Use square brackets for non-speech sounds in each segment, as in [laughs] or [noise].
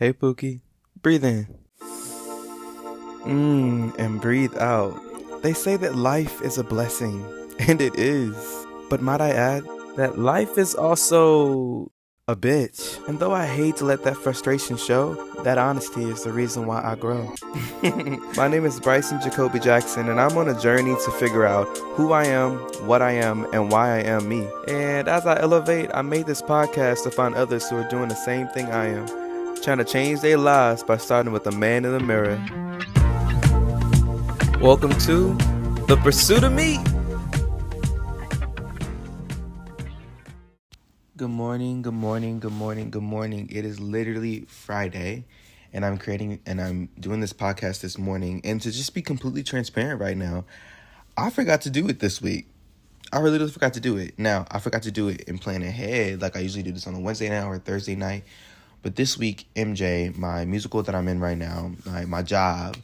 Hey, Pookie. Breathe in. Mmm, and breathe out. They say that life is a blessing, [laughs] and it is. But might I add that life is also a bitch. And though I hate to let that frustration show, that honesty is the reason why I grow. [laughs] My name is Bryson Jacoby Jackson, and I'm on a journey to figure out who I am, what I am, and why I am me. And as I elevate, I made this podcast to find others who are doing the same thing I am trying to change their lives by starting with a man in the mirror. Welcome to The Pursuit of Me. Good morning, good morning, good morning, good morning. It is literally Friday, and I'm creating and I'm doing this podcast this morning. And to just be completely transparent right now, I forgot to do it this week. I really forgot to do it. Now, I forgot to do it and plan ahead like I usually do this on a Wednesday night or a Thursday night but this week, MJ, my musical that I'm in right now, my my job,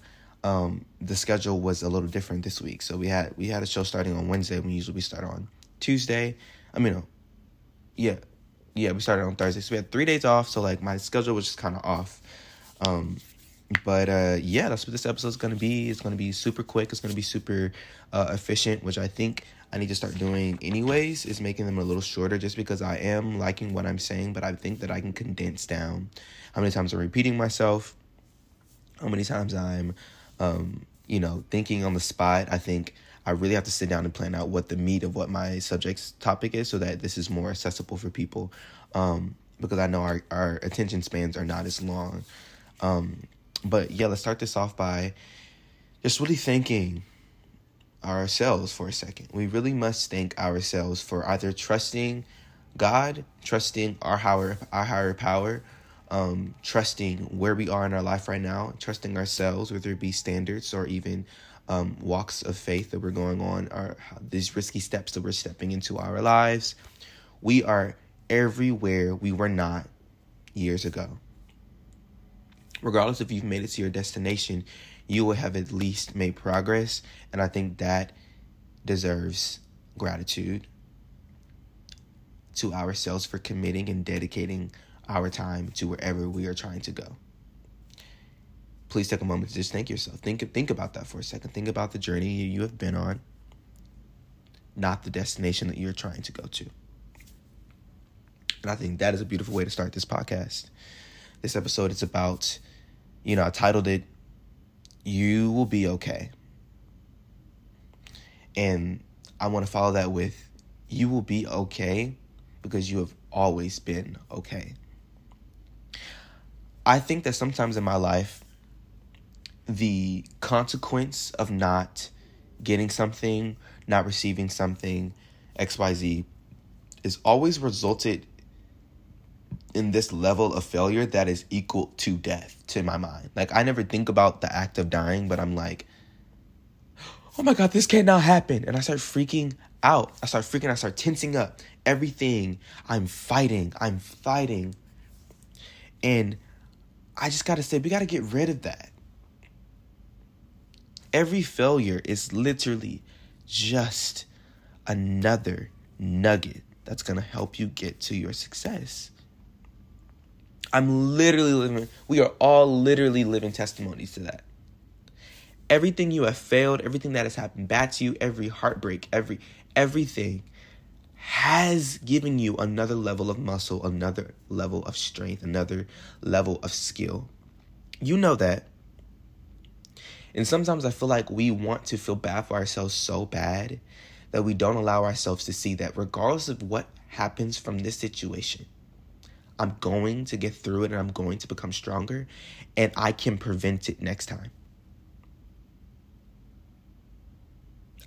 um, the schedule was a little different this week. So we had we had a show starting on Wednesday. We usually we start on Tuesday. I mean, yeah, yeah, we started on Thursday. So we had three days off. So like my schedule was just kind of off. Um, but uh, yeah, that's what this episode is gonna be. It's gonna be super quick. It's gonna be super uh, efficient, which I think I need to start doing anyways is making them a little shorter just because I am liking what I'm saying, but I think that I can condense down how many times I'm repeating myself, how many times I'm, um, you know, thinking on the spot. I think I really have to sit down and plan out what the meat of what my subject's topic is so that this is more accessible for people. Um, because I know our, our attention spans are not as long. Um, but yeah, let's start this off by just really thanking ourselves for a second. We really must thank ourselves for either trusting God, trusting our higher our higher power, um, trusting where we are in our life right now, trusting ourselves, whether it be standards or even um, walks of faith that we're going on, or these risky steps that we're stepping into our lives. We are everywhere we were not years ago. Regardless if you've made it to your destination, you will have at least made progress. And I think that deserves gratitude to ourselves for committing and dedicating our time to wherever we are trying to go. Please take a moment to just thank yourself. Think think about that for a second. Think about the journey you have been on, not the destination that you're trying to go to. And I think that is a beautiful way to start this podcast. This episode is about, you know, I titled it you will be okay. And I want to follow that with you will be okay because you have always been okay. I think that sometimes in my life, the consequence of not getting something, not receiving something, XYZ, is always resulted in this level of failure that is equal to death to my mind. Like I never think about the act of dying, but I'm like, oh my god, this cannot happen. And I start freaking out. I start freaking, I start tensing up. Everything. I'm fighting. I'm fighting. And I just gotta say, we gotta get rid of that. Every failure is literally just another nugget that's gonna help you get to your success. I'm literally living, we are all literally living testimonies to that. Everything you have failed, everything that has happened bad to you, every heartbreak, every everything has given you another level of muscle, another level of strength, another level of skill. You know that. And sometimes I feel like we want to feel bad for ourselves so bad that we don't allow ourselves to see that regardless of what happens from this situation, I'm going to get through it and I'm going to become stronger and I can prevent it next time.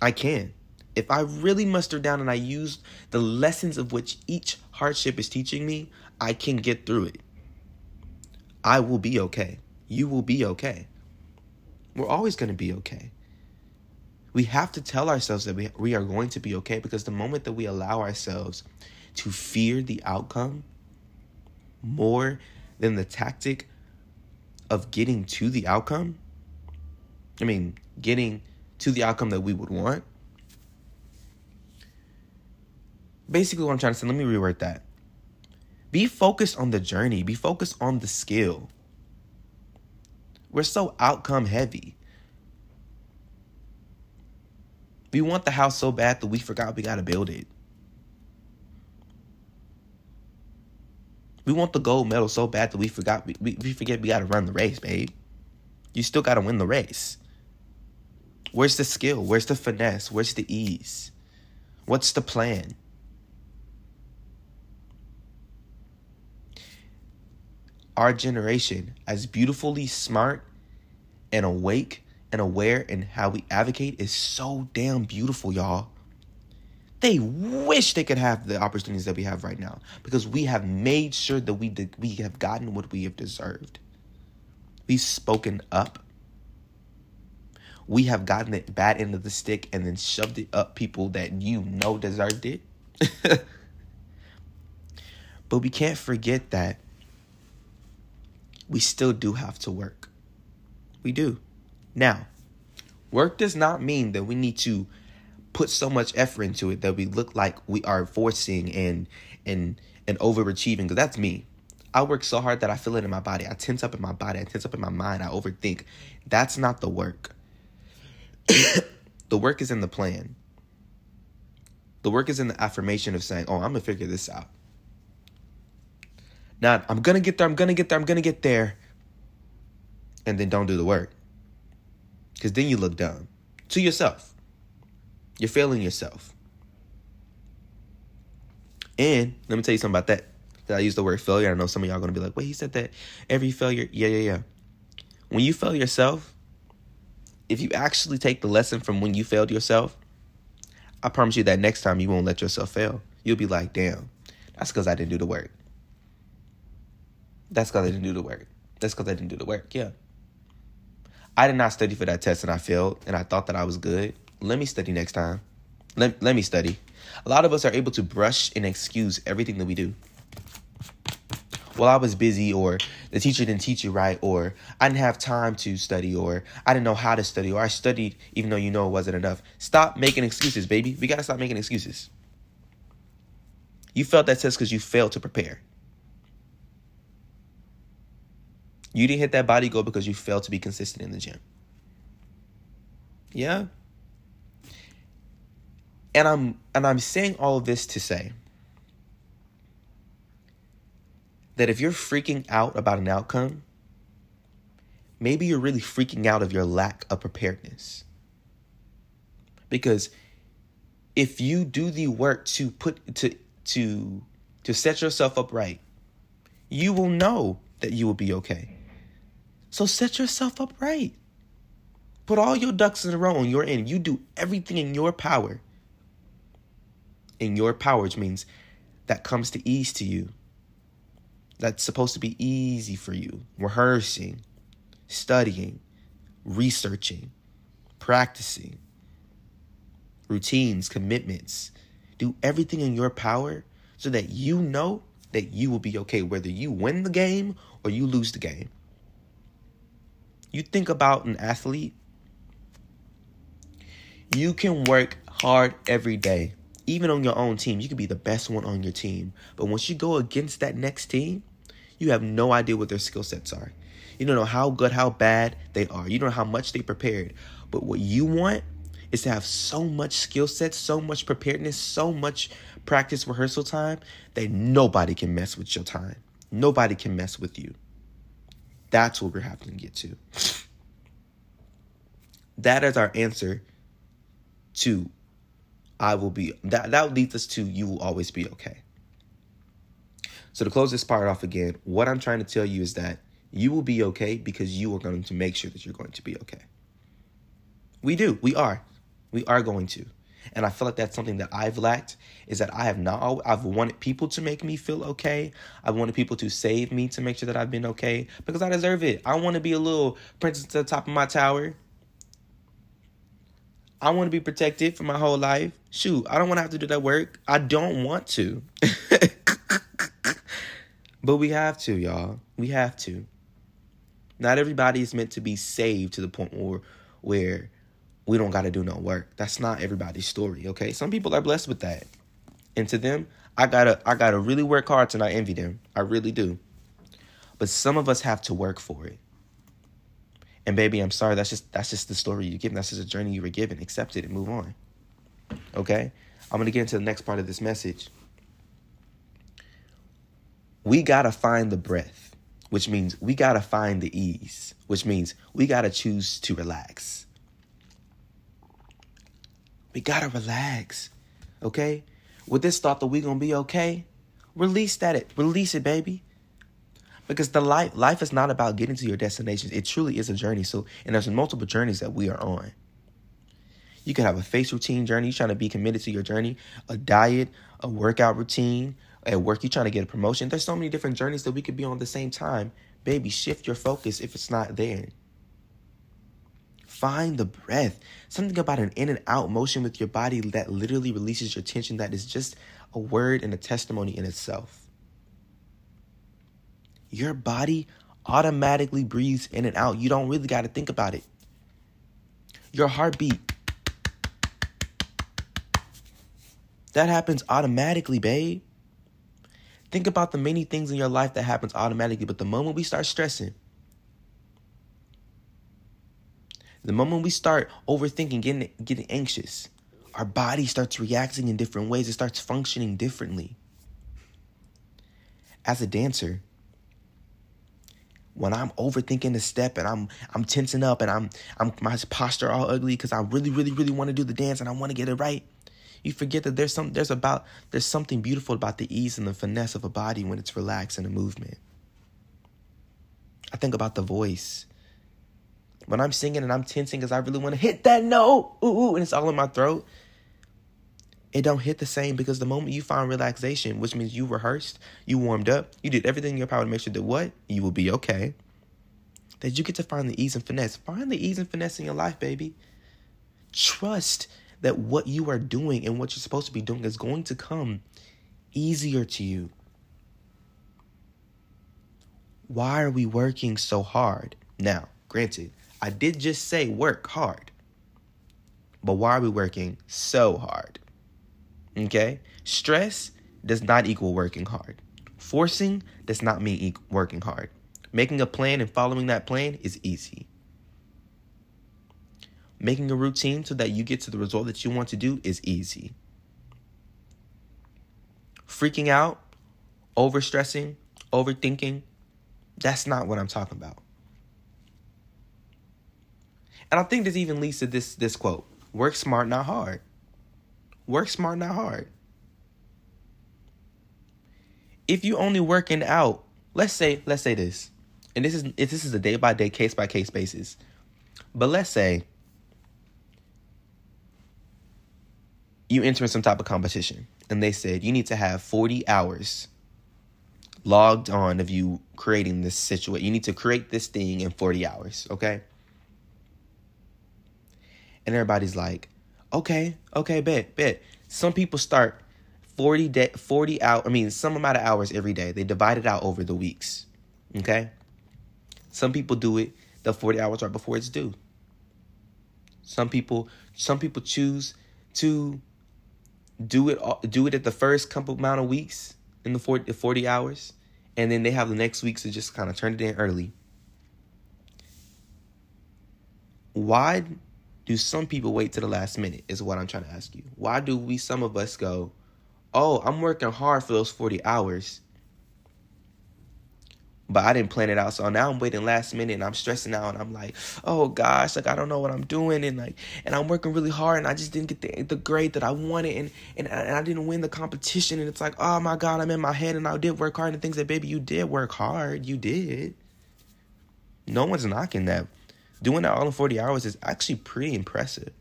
I can. If I really muster down and I use the lessons of which each hardship is teaching me, I can get through it. I will be okay. You will be okay. We're always going to be okay. We have to tell ourselves that we, we are going to be okay because the moment that we allow ourselves to fear the outcome, more than the tactic of getting to the outcome, I mean, getting to the outcome that we would want. Basically, what I'm trying to say, let me reword that. Be focused on the journey, be focused on the skill. We're so outcome heavy. We want the house so bad that we forgot we gotta build it. We want the gold medal so bad that we forgot we, we, we forget we gotta run the race, babe. You still gotta win the race. Where's the skill? Where's the finesse? Where's the ease? What's the plan? Our generation, as beautifully smart and awake and aware in how we advocate, is so damn beautiful, y'all. They wish they could have the opportunities that we have right now because we have made sure that we we have gotten what we have deserved. We've spoken up. We have gotten the bad end of the stick and then shoved it up people that you know deserved it. [laughs] but we can't forget that we still do have to work. We do. Now, work does not mean that we need to put so much effort into it that we look like we are forcing and and and overachieving because that's me. I work so hard that I feel it in my body. I tense up in my body. I tense up in my mind. I overthink. That's not the work. [coughs] the work is in the plan. The work is in the affirmation of saying, "Oh, I'm gonna figure this out." Not, "I'm gonna get there. I'm gonna get there. I'm gonna get there," and then don't do the work. Because then you look dumb to yourself. You're failing yourself. And let me tell you something about that. I use the word failure. I know some of y'all are gonna be like, wait, he said that every failure. Yeah, yeah, yeah. When you fail yourself, if you actually take the lesson from when you failed yourself, I promise you that next time you won't let yourself fail. You'll be like, damn, that's because I didn't do the work. That's because I didn't do the work. That's because I didn't do the work. Yeah. I did not study for that test and I failed and I thought that I was good let me study next time. Let, let me study. A lot of us are able to brush and excuse everything that we do. Well, I was busy, or the teacher didn't teach you right, or I didn't have time to study, or I didn't know how to study, or I studied even though you know it wasn't enough. Stop making excuses, baby. We gotta stop making excuses. You felt that test because you failed to prepare. You didn't hit that body goal because you failed to be consistent in the gym. Yeah, and I'm and I'm saying all of this to say that if you're freaking out about an outcome, maybe you're really freaking out of your lack of preparedness. Because if you do the work to put to to to set yourself up right, you will know that you will be okay. So set yourself up right. Put all your ducks in a row on your end. You do everything in your power in your power, which means that comes to ease to you. That's supposed to be easy for you. Rehearsing, studying, researching, practicing, routines, commitments. Do everything in your power so that you know that you will be okay, whether you win the game or you lose the game. You think about an athlete, you can work hard every day even on your own team, you could be the best one on your team. But once you go against that next team, you have no idea what their skill sets are. You don't know how good, how bad they are. You don't know how much they prepared. But what you want is to have so much skill set, so much preparedness, so much practice rehearsal time that nobody can mess with your time. Nobody can mess with you. That's what we're having to get to. That is our answer to I will be that that leads us to you will always be okay. So to close this part off again, what I'm trying to tell you is that you will be okay because you are going to make sure that you're going to be okay. We do. We are. We are going to. And I feel like that's something that I've lacked is that I have not always, I've wanted people to make me feel okay. I've wanted people to save me to make sure that I've been okay because I deserve it. I want to be a little princess at the top of my tower I want to be protected for my whole life. Shoot, I don't want to have to do that work. I don't want to. [laughs] but we have to, y'all. We have to. Not everybody is meant to be saved to the point where where we don't got to do no work. That's not everybody's story, okay? Some people are blessed with that. And to them, I got to I got to really work hard to not envy them. I really do. But some of us have to work for it. And baby, I'm sorry. That's just that's just the story you're given. That's just a journey you were given. Accept it and move on. Okay? I'm gonna get into the next part of this message. We gotta find the breath, which means we gotta find the ease, which means we gotta choose to relax. We gotta relax. Okay? With this thought that we gonna be okay, release that it. Release it, baby. Because the life life is not about getting to your destination. It truly is a journey. So and there's multiple journeys that we are on. You can have a face routine journey, you're trying to be committed to your journey, a diet, a workout routine, at work, you're trying to get a promotion. There's so many different journeys that we could be on at the same time. Baby, shift your focus if it's not there. Find the breath. Something about an in and out motion with your body that literally releases your tension that is just a word and a testimony in itself. Your body automatically breathes in and out. You don't really got to think about it. Your heartbeat. That happens automatically, babe. Think about the many things in your life that happens automatically, but the moment we start stressing, the moment we start overthinking, getting getting anxious, our body starts reacting in different ways. It starts functioning differently. As a dancer, when I'm overthinking the step and I'm I'm tensing up and I'm I'm my posture all ugly because I really really really want to do the dance and I want to get it right. You forget that there's some there's about there's something beautiful about the ease and the finesse of a body when it's relaxed in a movement. I think about the voice. When I'm singing and I'm tensing because I really want to hit that note, ooh, and it's all in my throat. It don't hit the same because the moment you find relaxation, which means you rehearsed, you warmed up, you did everything in your power to make sure that what you will be okay. That you get to find the ease and finesse. Find the ease and finesse in your life, baby. Trust that what you are doing and what you're supposed to be doing is going to come easier to you. Why are we working so hard? Now, granted, I did just say work hard. But why are we working so hard? Okay? Stress does not equal working hard. Forcing does not mean working hard. Making a plan and following that plan is easy. Making a routine so that you get to the result that you want to do is easy. Freaking out, overstressing, overthinking, that's not what I'm talking about. And I think this even leads to this this quote. Work smart, not hard. Work smart, not hard. If you only working out, let's say, let's say this. And this is this is a day by day, case by case basis. But let's say you enter in some type of competition and they said you need to have 40 hours logged on of you creating this situation. You need to create this thing in 40 hours, okay? And everybody's like, okay, okay, bet, bet. Some people start 40 day 40 out I mean some amount of hours every day. They divide it out over the weeks. Okay? Some people do it the 40 hours right before it's due. Some people some people choose to do it do it at the first couple amount of weeks in the 40, 40 hours and then they have the next weeks to just kind of turn it in early why do some people wait to the last minute is what i'm trying to ask you why do we some of us go oh i'm working hard for those 40 hours but I didn't plan it out. So now I'm waiting last minute and I'm stressing out and I'm like, oh gosh, like I don't know what I'm doing and like and I'm working really hard and I just didn't get the the grade that I wanted and and, and I didn't win the competition and it's like, oh my god, I'm in my head and I did work hard and things that baby you did work hard. You did. No one's knocking that. Doing that all in 40 hours is actually pretty impressive.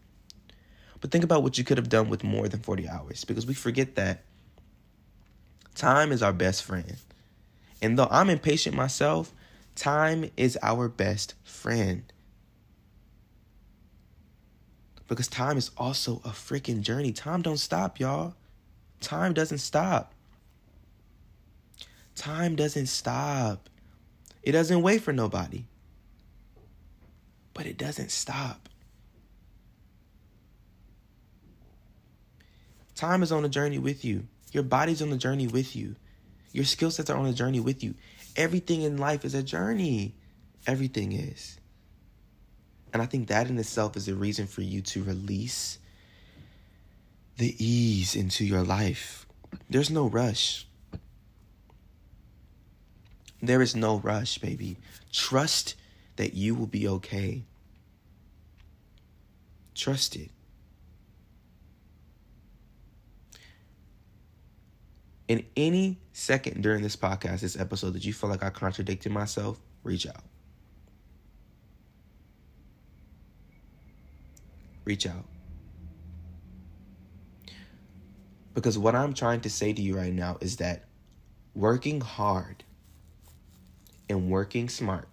But think about what you could have done with more than 40 hours because we forget that time is our best friend. And though I'm impatient myself, time is our best friend. Because time is also a freaking journey. Time don't stop, y'all. Time doesn't stop. Time doesn't stop. It doesn't wait for nobody. But it doesn't stop. Time is on a journey with you. Your body's on the journey with you. Your skill sets are on a journey with you. Everything in life is a journey. Everything is. And I think that in itself is a reason for you to release the ease into your life. There's no rush. There is no rush, baby. Trust that you will be okay. Trust it. In any second during this podcast, this episode, that you feel like I contradicted myself, reach out. Reach out. Because what I'm trying to say to you right now is that working hard and working smart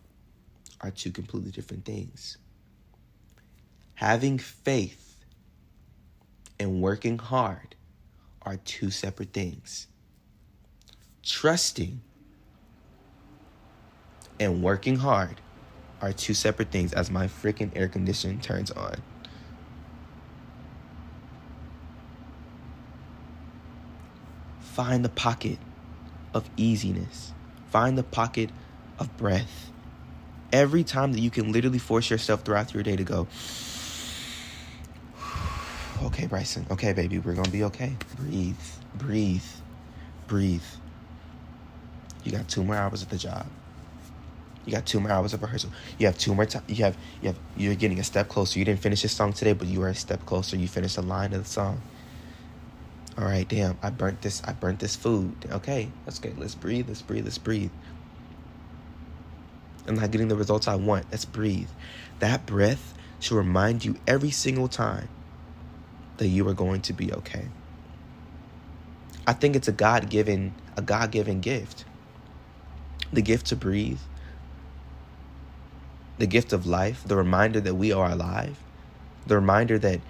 are two completely different things. Having faith and working hard are two separate things. Trusting and working hard are two separate things as my freaking air condition turns on. Find the pocket of easiness. Find the pocket of breath. Every time that you can literally force yourself throughout your day to go, [sighs] okay, Bryson, okay, baby, we're gonna be okay. Breathe, breathe, breathe. You got two more hours at the job. You got two more hours of rehearsal. You have two more time. You have you have you're getting a step closer. You didn't finish this song today, but you are a step closer. You finished a line of the song. All right, damn, I burnt this. I burnt this food. Okay, let's get. Let's breathe. Let's breathe. Let's breathe. I'm not getting the results I want. Let's breathe. That breath should remind you every single time that you are going to be okay. I think it's a God given a God given gift. The gift to breathe, the gift of life, the reminder that we are alive, the reminder that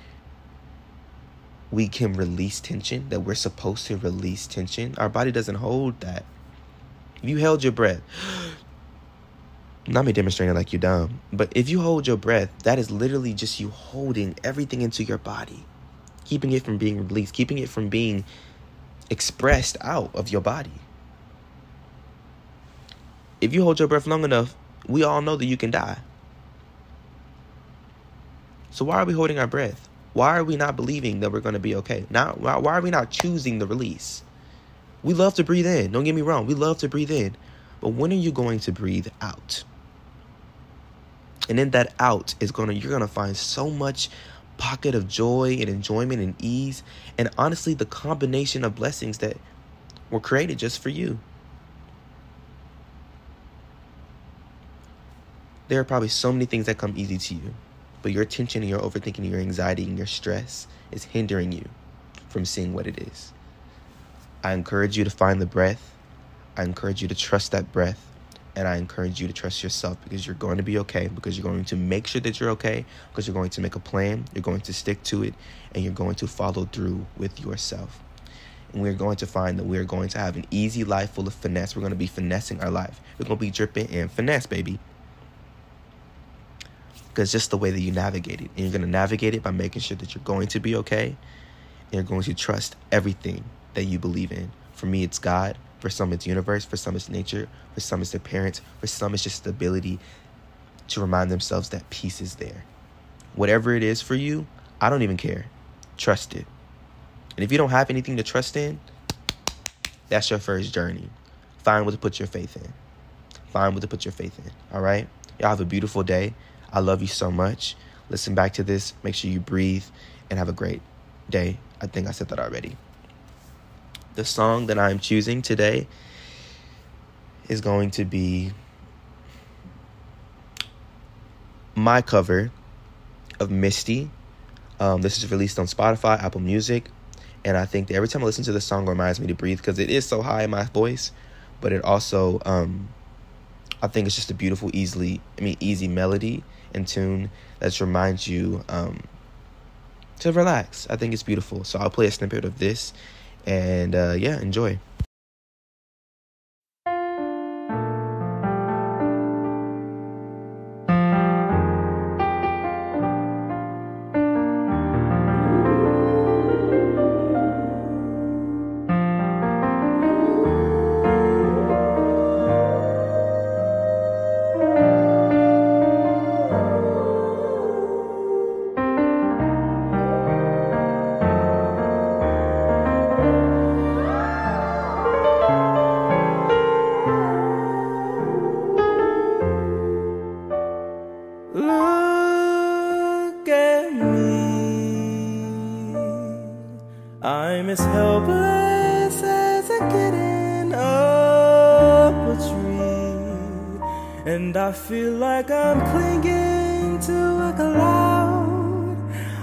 we can release tension, that we're supposed to release tension. Our body doesn't hold that. If you held your breath, not me demonstrating like you're dumb, but if you hold your breath, that is literally just you holding everything into your body, keeping it from being released, keeping it from being expressed out of your body. If you hold your breath long enough, we all know that you can die. So why are we holding our breath? Why are we not believing that we're going to be okay? Now, why are we not choosing the release? We love to breathe in. Don't get me wrong. We love to breathe in. But when are you going to breathe out? And in that out is to you're to find so much pocket of joy and enjoyment and ease and honestly the combination of blessings that were created just for you. There are probably so many things that come easy to you, but your tension and your overthinking and your anxiety and your stress is hindering you from seeing what it is. I encourage you to find the breath. I encourage you to trust that breath. And I encourage you to trust yourself because you're going to be okay, because you're going to make sure that you're okay, because you're going to make a plan, you're going to stick to it, and you're going to follow through with yourself. And we're going to find that we're going to have an easy life full of finesse. We're going to be finessing our life. We're going to be dripping in finesse, baby because just the way that you navigate it. And you're going to navigate it by making sure that you're going to be okay. And you're going to trust everything that you believe in. For me, it's God. For some, it's universe. For some, it's nature. For some, it's their parents. For some, it's just the ability to remind themselves that peace is there. Whatever it is for you, I don't even care. Trust it. And if you don't have anything to trust in, that's your first journey. Find what to put your faith in. Find what to put your faith in. All right? Y'all have a beautiful day. I love you so much. Listen back to this. Make sure you breathe and have a great day. I think I said that already. The song that I'm choosing today is going to be my cover of Misty. Um, this is released on Spotify, Apple Music, and I think that every time I listen to this song, it reminds me to breathe because it is so high in my voice, but it also, um, I think it's just a beautiful, easily, I mean, easy melody and tune that reminds you um, to relax. I think it's beautiful. So I'll play a snippet of this and uh, yeah, enjoy. Feel like I'm clinging to a cloud.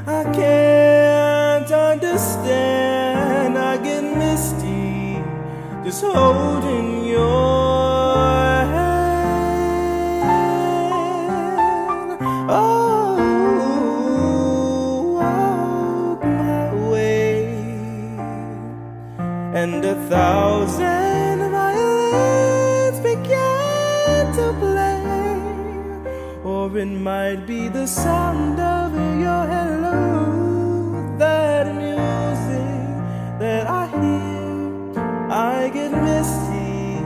I can't understand. I get misty just holding your hand. Oh, walk my way and a thousand or it might be the sound of your hello, that music that I hear. I get misty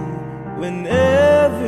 whenever.